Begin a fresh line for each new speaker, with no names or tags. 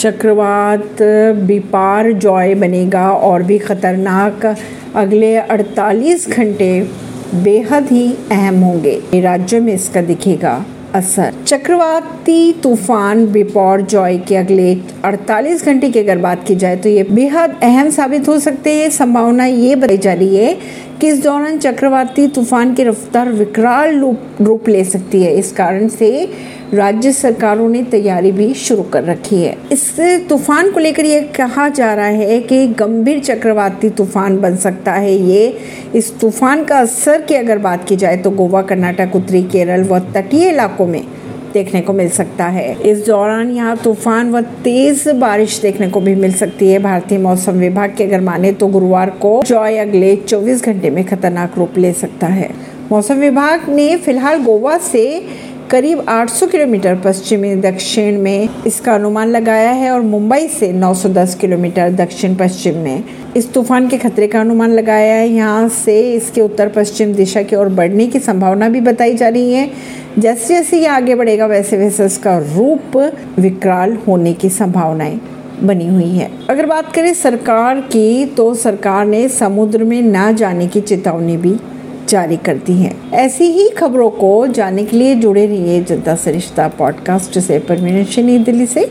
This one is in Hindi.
चक्रवात बिपार जॉय बनेगा और भी ख़तरनाक। अगले 48 घंटे बेहद ही अहम होंगे। राज्य में इसका दिखेगा असर। चक्रवाती तूफ़ान बिपौर जॉय के अगले 48 घंटे की अगर बात की जाए तो ये बेहद अहम साबित हो सकते हैं। संभावना ये बताई जा रही है कि इस दौरान चक्रवाती तूफ़ान की रफ्तार विकराल रूप ले सकती है। इस कारण से राज्य सरकारों ने तैयारी भी शुरू कर रखी है। इस तूफ़ान को लेकर यह कहा जा रहा है कि गंभीर चक्रवाती तूफ़ान बन सकता है। ये, इस तूफ़ान का असर की अगर बात की जाए तो गोवा, कर्नाटक, उत्तरी केरल व तटीय इलाकों में देखने को मिल सकता है। इस दौरान यहाँ तूफ़ान व तेज बारिश देखने को भी मिल सकती है। भारतीय मौसम विभाग के अगर माने तो गुरुवार को जॉय अगले 24 घंटे में खतरनाक रूप ले सकता है। मौसम विभाग ने फ़िलहाल गोवा से करीब 800 किलोमीटर पश्चिमी दक्षिण में इसका अनुमान लगाया है और मुंबई से 910 किलोमीटर दक्षिण पश्चिम में। इस तूफ़ान के खतरे का अनुमान लगाया है। यहाँ से इसके उत्तर पश्चिम दिशा की ओर बढ़ने की संभावना भी बताई जा रही है। जैसे जैसे ये आगे बढ़ेगा, वैसे वैसे इसका रूप विकराल होने की संभावनाएँ बनी हुई है। अगर बात करें सरकार की तो सरकार ने समुद्र में ना जाने की चेतावनी भी जारी करती हैं। ऐसी ही खबरों को जानने के लिए जुड़े रहिए जनता सरिश्ता पॉडकास्ट से। परमीन दिल्ली से।